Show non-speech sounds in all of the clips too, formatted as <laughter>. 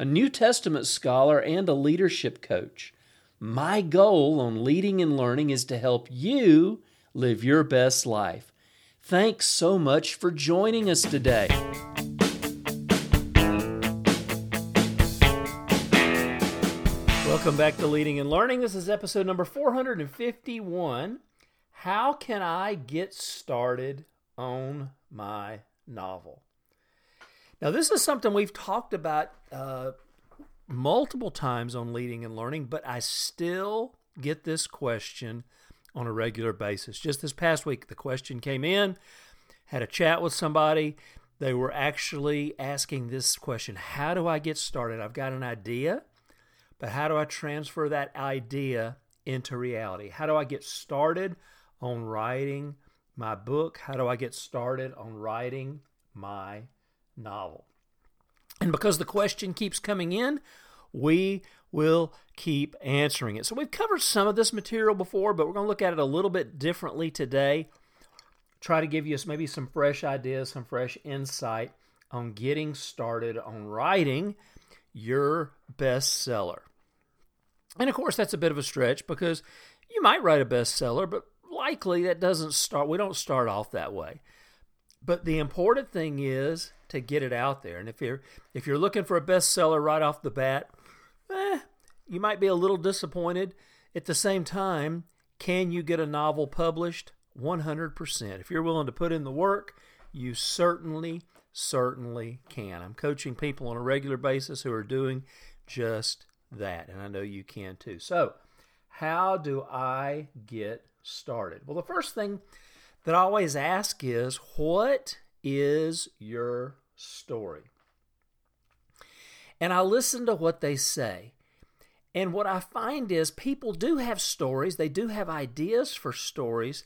a New Testament scholar, and a leadership coach. My goal on leading and learning is to help you live your best life. Thanks so much for joining us today. Welcome back to Leading and Learning. This is episode number 451. How can I get started on my novel? Now, this is something we've talked about uh, multiple times on Leading and Learning, but I still get this question on a regular basis. Just this past week, the question came in, had a chat with somebody. They were actually asking this question How do I get started? I've got an idea, but how do I transfer that idea into reality? How do I get started on writing my book? How do I get started on writing my novel. And because the question keeps coming in, we will keep answering it. So we've covered some of this material before, but we're going to look at it a little bit differently today. Try to give you maybe some fresh ideas, some fresh insight on getting started on writing your bestseller. And of course, that's a bit of a stretch because you might write a bestseller, but likely that doesn't start, we don't start off that way. But the important thing is to get it out there. And if you're if you're looking for a bestseller right off the bat, eh, you might be a little disappointed. At the same time, can you get a novel published? 100%. If you're willing to put in the work, you certainly certainly can. I'm coaching people on a regular basis who are doing just that, and I know you can too. So, how do I get started? Well, the first thing that I always ask is what is your story? And I listen to what they say. And what I find is people do have stories, they do have ideas for stories,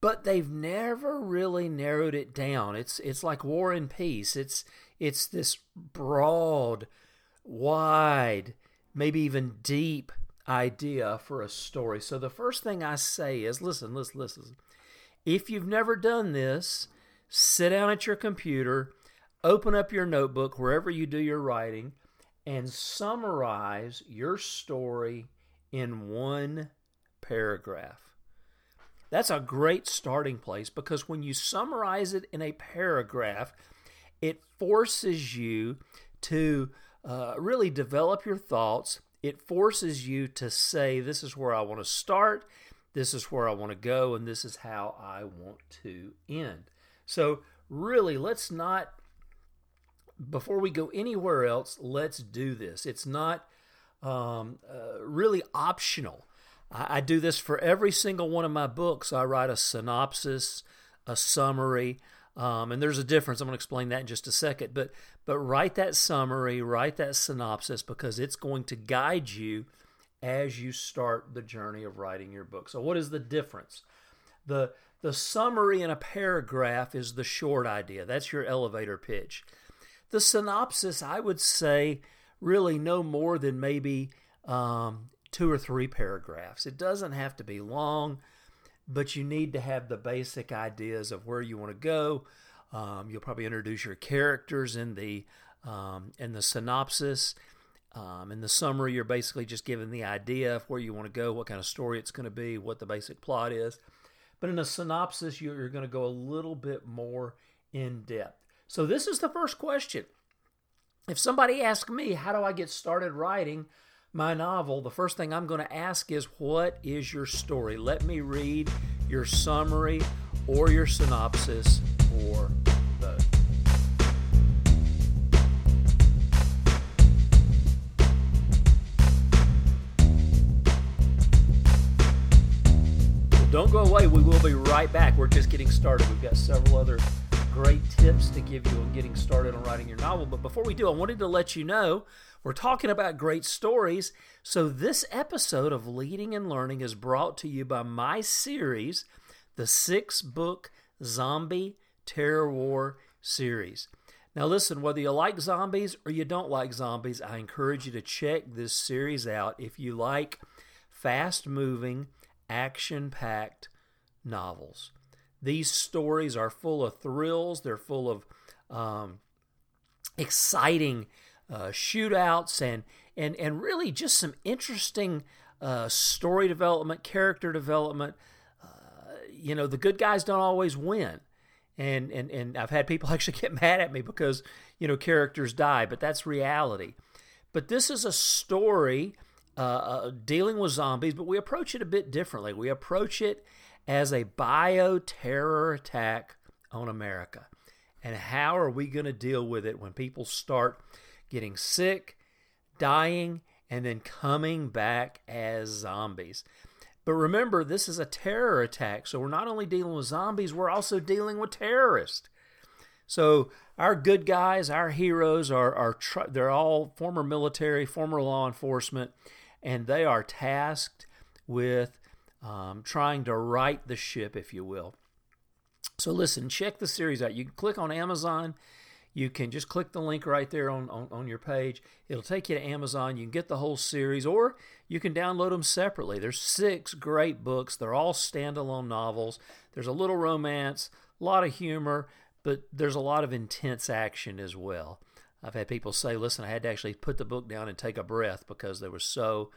but they've never really narrowed it down. It's it's like war and peace. It's it's this broad, wide, maybe even deep idea for a story. So the first thing I say is listen, listen, listen. If you've never done this, sit down at your computer, open up your notebook wherever you do your writing, and summarize your story in one paragraph. That's a great starting place because when you summarize it in a paragraph, it forces you to uh, really develop your thoughts. It forces you to say, This is where I want to start, this is where I want to go, and this is how I want to end. So, really, let's not, before we go anywhere else, let's do this. It's not um, uh, really optional. I, I do this for every single one of my books. I write a synopsis, a summary, um, and there's a difference. I'm going to explain that in just a second. But but write that summary, write that synopsis because it's going to guide you as you start the journey of writing your book. So, what is the difference? The, the summary in a paragraph is the short idea, that's your elevator pitch. The synopsis, I would say, really no more than maybe um, two or three paragraphs. It doesn't have to be long, but you need to have the basic ideas of where you want to go. Um, you'll probably introduce your characters in the um, in the synopsis um, in the summary, you're basically just giving the idea of where you want to go, what kind of story it's going to be, what the basic plot is. But in a synopsis, you're going to go a little bit more in depth. So, this is the first question. If somebody asks me, How do I get started writing my novel? the first thing I'm going to ask is, What is your story? Let me read your summary or your synopsis or Don't go away. We will be right back. We're just getting started. We've got several other great tips to give you on getting started on writing your novel. But before we do, I wanted to let you know we're talking about great stories. So, this episode of Leading and Learning is brought to you by my series, the six book Zombie Terror War series. Now, listen, whether you like zombies or you don't like zombies, I encourage you to check this series out if you like fast moving, action packed novels. These stories are full of thrills, they're full of um, exciting uh, shootouts and, and, and really just some interesting uh, story development, character development. Uh, you know, the good guys don't always win and and and I've had people <laughs> actually get mad at me because you know characters die, but that's reality. But this is a story uh, uh, dealing with zombies, but we approach it a bit differently. We approach it as a bio terror attack on America, and how are we going to deal with it when people start getting sick, dying, and then coming back as zombies? But remember, this is a terror attack. So we're not only dealing with zombies, we're also dealing with terrorists. So our good guys, our heroes are, are tr- they're all former military, former law enforcement, and they are tasked with um, trying to right the ship, if you will. So listen, check the series out. You can click on Amazon you can just click the link right there on, on, on, your page. It'll take you to Amazon. You can get the whole series, or you can download them separately. There's six great books. They're all standalone novels. There's a little romance, a lot of humor, but there's a lot of intense action as well. I've had people say, listen, I had to actually put the book down and take a breath because there was so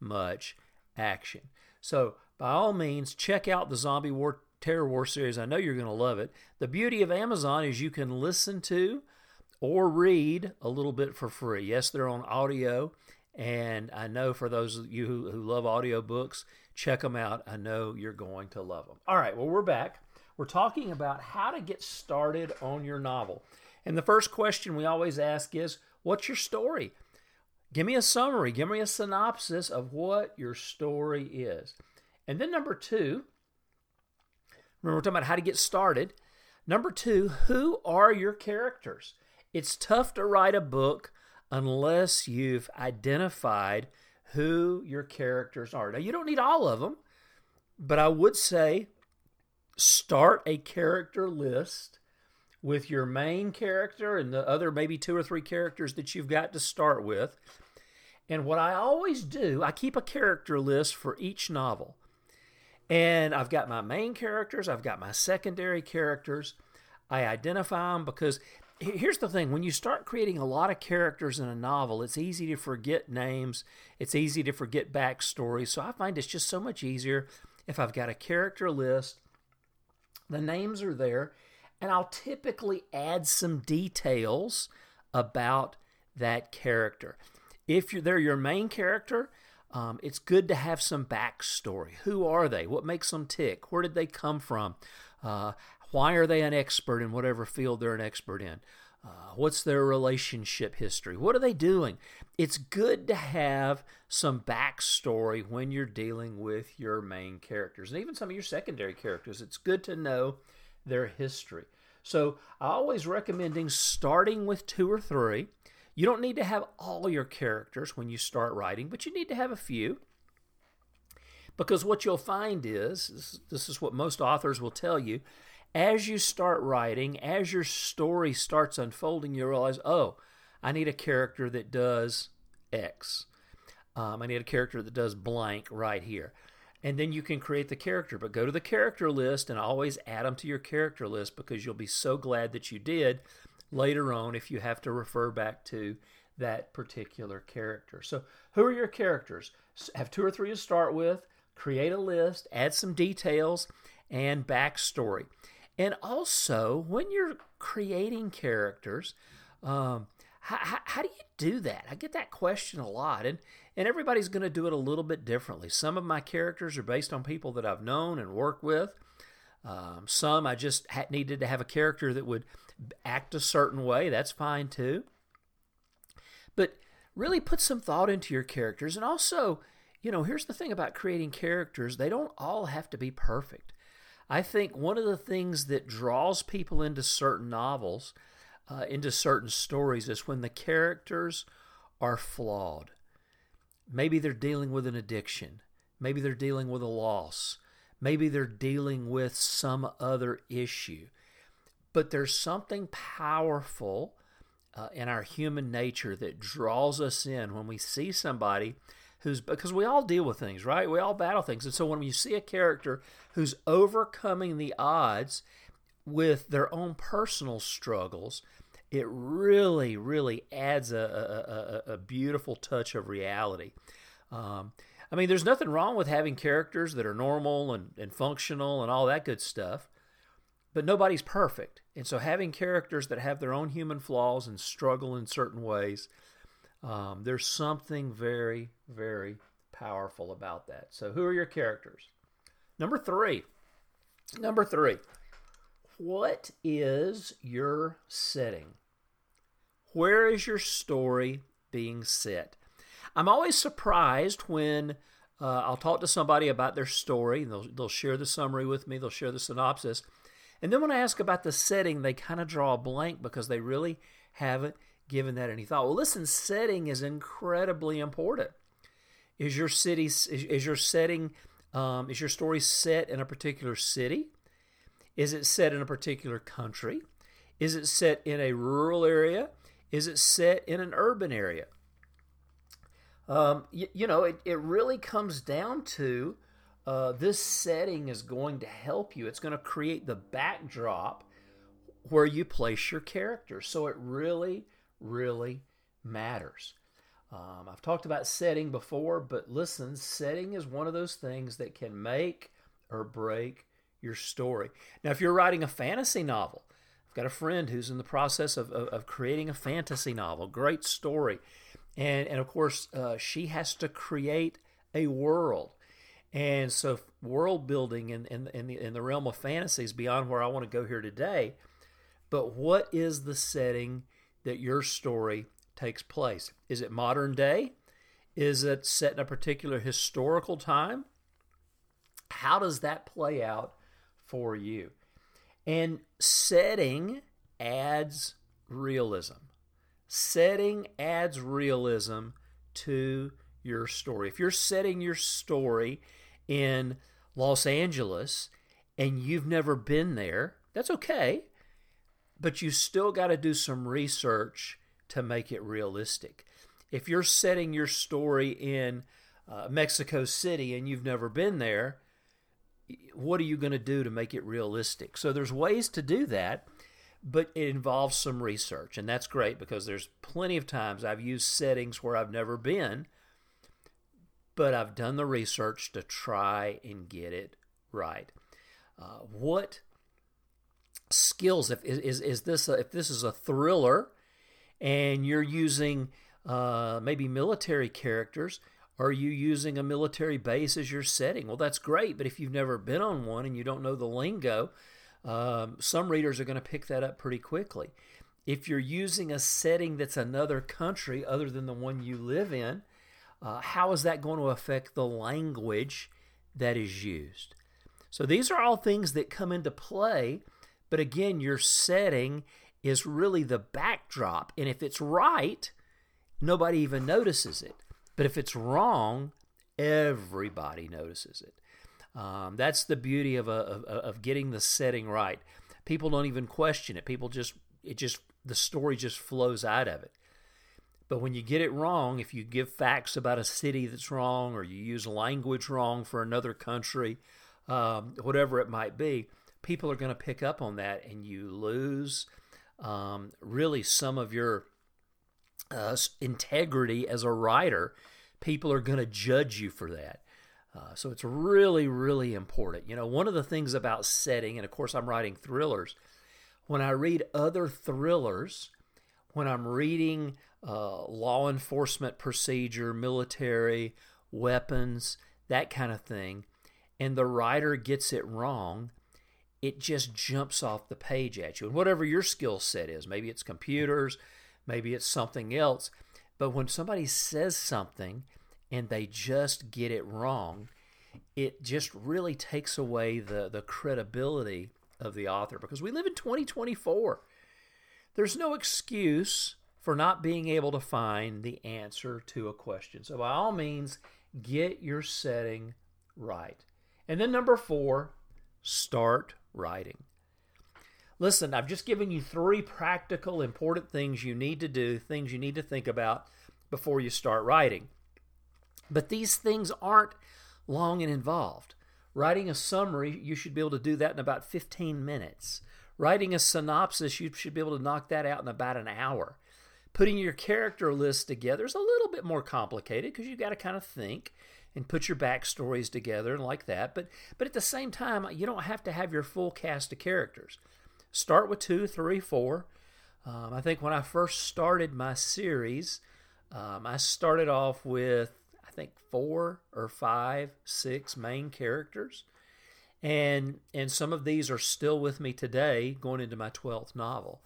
much action. So, by all means, check out the Zombie War Terror War series. I know you're going to love it. The beauty of Amazon is you can listen to or read a little bit for free. Yes, they're on audio. And I know for those of you who, who love audiobooks, check them out. I know you're going to love them. All right, well, we're back. We're talking about how to get started on your novel. And the first question we always ask is What's your story? Give me a summary, give me a synopsis of what your story is. And then, number two, Remember, we're talking about how to get started. Number two, who are your characters? It's tough to write a book unless you've identified who your characters are. Now, you don't need all of them, but I would say start a character list with your main character and the other maybe two or three characters that you've got to start with. And what I always do, I keep a character list for each novel. And I've got my main characters, I've got my secondary characters. I identify them because here's the thing when you start creating a lot of characters in a novel, it's easy to forget names, it's easy to forget backstories. So I find it's just so much easier if I've got a character list, the names are there, and I'll typically add some details about that character. If they're your main character, um, it's good to have some backstory. Who are they? What makes them tick? Where did they come from? Uh, why are they an expert in whatever field they're an expert in? Uh, what's their relationship history? What are they doing? It's good to have some backstory when you're dealing with your main characters and even some of your secondary characters. It's good to know their history. So I always recommending starting with two or three you don't need to have all your characters when you start writing, but you need to have a few. Because what you'll find is this is what most authors will tell you as you start writing, as your story starts unfolding, you realize, oh, I need a character that does X. Um, I need a character that does blank right here. And then you can create the character. But go to the character list and always add them to your character list because you'll be so glad that you did later on if you have to refer back to that particular character. So, who are your characters? Have two or three to start with, create a list, add some details and backstory. And also, when you're creating characters, um, how, how, do you do that? I get that question a lot, and, and everybody's going to do it a little bit differently. Some of my characters are based on people that I've known and worked with. Um, some I just needed to have a character that would act a certain way. That's fine too. But really put some thought into your characters. And also, you know, here's the thing about creating characters they don't all have to be perfect. I think one of the things that draws people into certain novels, uh, into certain stories, is when the characters are flawed. Maybe they're dealing with an addiction. Maybe they're dealing with a loss. Maybe they're dealing with some other issue. But there's something powerful uh, in our human nature that draws us in when we see somebody who's because we all deal with things, right? We all battle things. And so when you see a character who's overcoming the odds with their own personal struggles, it really, really adds a, a, a, a beautiful touch of reality. Um, I mean, there's nothing wrong with having characters that are normal and, and functional and all that good stuff, but nobody's perfect. And so having characters that have their own human flaws and struggle in certain ways, um, there's something very, very powerful about that. So, who are your characters? Number three. Number three. What is your setting? Where is your story being set? I'm always surprised when uh, I'll talk to somebody about their story. and They'll, they'll share the summary with me, they'll share the synopsis. And then when I ask about the setting, they kind of draw a blank because they really haven't given that any thought. Well, listen, setting is incredibly important. Is your city, is, is your setting, um, is your story set in a particular city? Is it set in a particular country? Is it set in a rural area? Is it set in an urban area? Um, you, you, know, it, it really comes down to uh, this setting is going to help you. It's going to create the backdrop where you place your character. So it really, really matters. Um, I've talked about setting before, but listen, setting is one of those things that can make or break your story. Now, if you're writing a fantasy novel, I've got a friend who's in the process of, of, of creating a fantasy novel, great story. And, and of course, uh, she has to create a world. And so, world building in, in, in, the, in the realm of fantasy is beyond where I want to go here today. But what is the setting that your story takes place? Is it modern day? Is it set in a particular historical time? How does that play out for you? And setting adds realism. Setting adds realism to your story. If you're setting your story in Los Angeles and you've never been there, that's okay but you still got to do some research to make it realistic. If you're setting your story in uh, Mexico City and you've never been there, what are you going to do to make it realistic? So there's ways to do that, but it involves some research, and that's great because there's plenty of times I've used settings where I've never been, but I've done the research to try and get it right. Uh, what skills. If is is this a, if this is a thriller, and you're using uh, maybe military characters, are you using a military base as your setting? Well, that's great, but if you've never been on one and you don't know the lingo, um, some readers are going to pick that up pretty quickly. If you're using a setting that's another country other than the one you live in, uh, how is that going to affect the language that is used? So these are all things that come into play but again, your setting is really the backdrop. And if it's right, nobody even notices it. But if it's wrong, everybody notices it. Um, that's the beauty of, a, of, of getting the setting right. People don't even question it. People just, it just, the story just flows out of it. But when you get it wrong, if you give facts about a city that's wrong or you use language wrong for another country, um, whatever it might be, people are going to pick up on that and you lose um, really some of your uh, integrity as a writer. People are going to judge you for that. Uh, so it's really, really important. You know, one of the things about setting, and of course, I'm writing thrillers. When I read other thrillers, when I'm reading uh, law enforcement procedure, military, weapons, that kind of thing, and the writer gets it wrong, it just jumps off the page at you. And whatever your skill set is, maybe it's computers, maybe it's something else. But when somebody says something and they just get it wrong, it just really takes away the, the credibility of the author because we live in 2024. There's no excuse for not being able to find the answer to a question. So, by all means, get your setting right. And then, number four, start writing. Listen, I've just given you three practical, important things you need to do, things you need to think about before you start writing. But these things aren't long and involved. Writing a summary, you should be able to do that in about 15 minutes. Writing a synopsis, you should be able to knock that out in about an hour. Putting your character list together is a little bit more complicated because you've got to kind of think and put your backstories together and like that. But but at the same time, you don't have to have your full cast of characters. Start with two, three, four. Um, I think when I first started my series, um, I started off with I think four or five, six main characters, and and some of these are still with me today, going into my twelfth novel.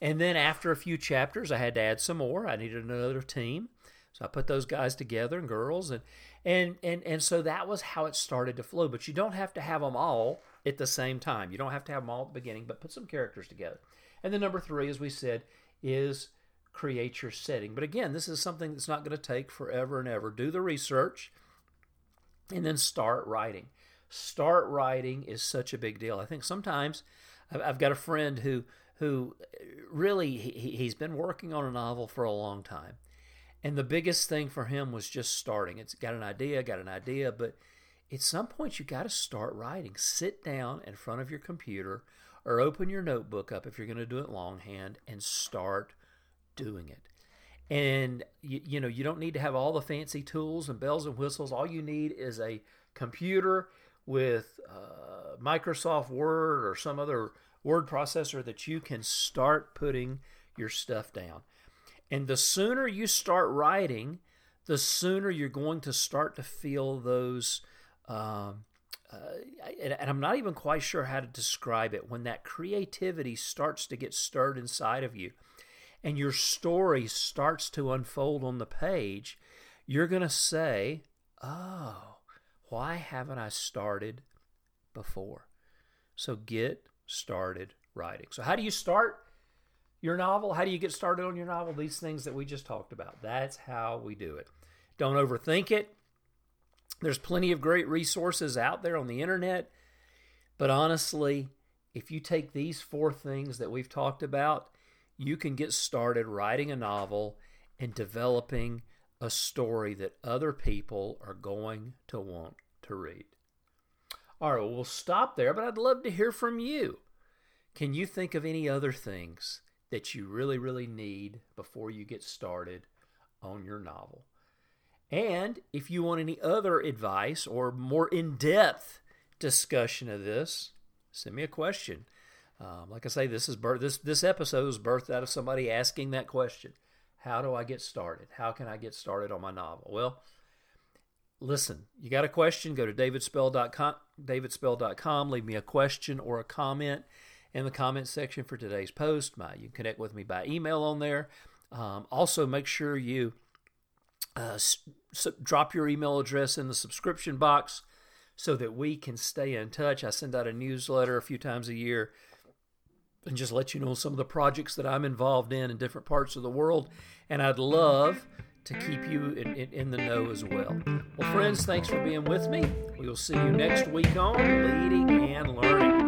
And then after a few chapters, I had to add some more. I needed another team, so I put those guys together and girls, and and and and so that was how it started to flow. But you don't have to have them all at the same time. You don't have to have them all at the beginning, but put some characters together. And then number three, as we said, is create your setting. But again, this is something that's not going to take forever and ever. Do the research and then start writing. Start writing is such a big deal. I think sometimes I've got a friend who who really he, he's been working on a novel for a long time. And the biggest thing for him was just starting. It's got an idea, got an idea, but at some point you got to start writing. Sit down in front of your computer or open your notebook up if you're going to do it longhand and start doing it. And you, you know, you don't need to have all the fancy tools and bells and whistles. All you need is a computer with uh, Microsoft Word or some other word processor that you can start putting your stuff down. And the sooner you start writing, the sooner you're going to start to feel those um, uh, and, and, I'm not even quite sure how to describe it. When that creativity starts to get stirred inside of you and your story starts to unfold on the page, you're going to say, Oh, why haven't I started before? So get started writing. So, how do you start your novel? How do you get started on your novel? These things that we just talked about. That's how we do it. Don't overthink it. There's plenty of great resources out there on the internet. But honestly, if you take these four things that we've talked about, you can get started writing a novel and developing a story that other people are going to want to read. All right, well, we'll stop there, but I'd love to hear from you. Can you think of any other things that you really, really need before you get started on your novel? And if you want any other advice or more in depth discussion of this, send me a question. Um, like I say, this is birth, this this episode is birthed out of somebody asking that question: How do I get started? How can I get started on my novel? Well, listen, you got a question? Go to davidspell.com, davidspell.com. Leave me a question or a comment in the comment section for today's post. My, you can connect with me by email on there. Um, also, make sure you uh, drop your email address in the subscription box so that we can stay in touch. I send out a newsletter a few times a year and just let you know some of the projects that I'm involved in in different parts of the world. And I'd love to keep you in, in, in, the know as well. Well, friends, thanks for being with me. We will see you next week on Leading and Learning.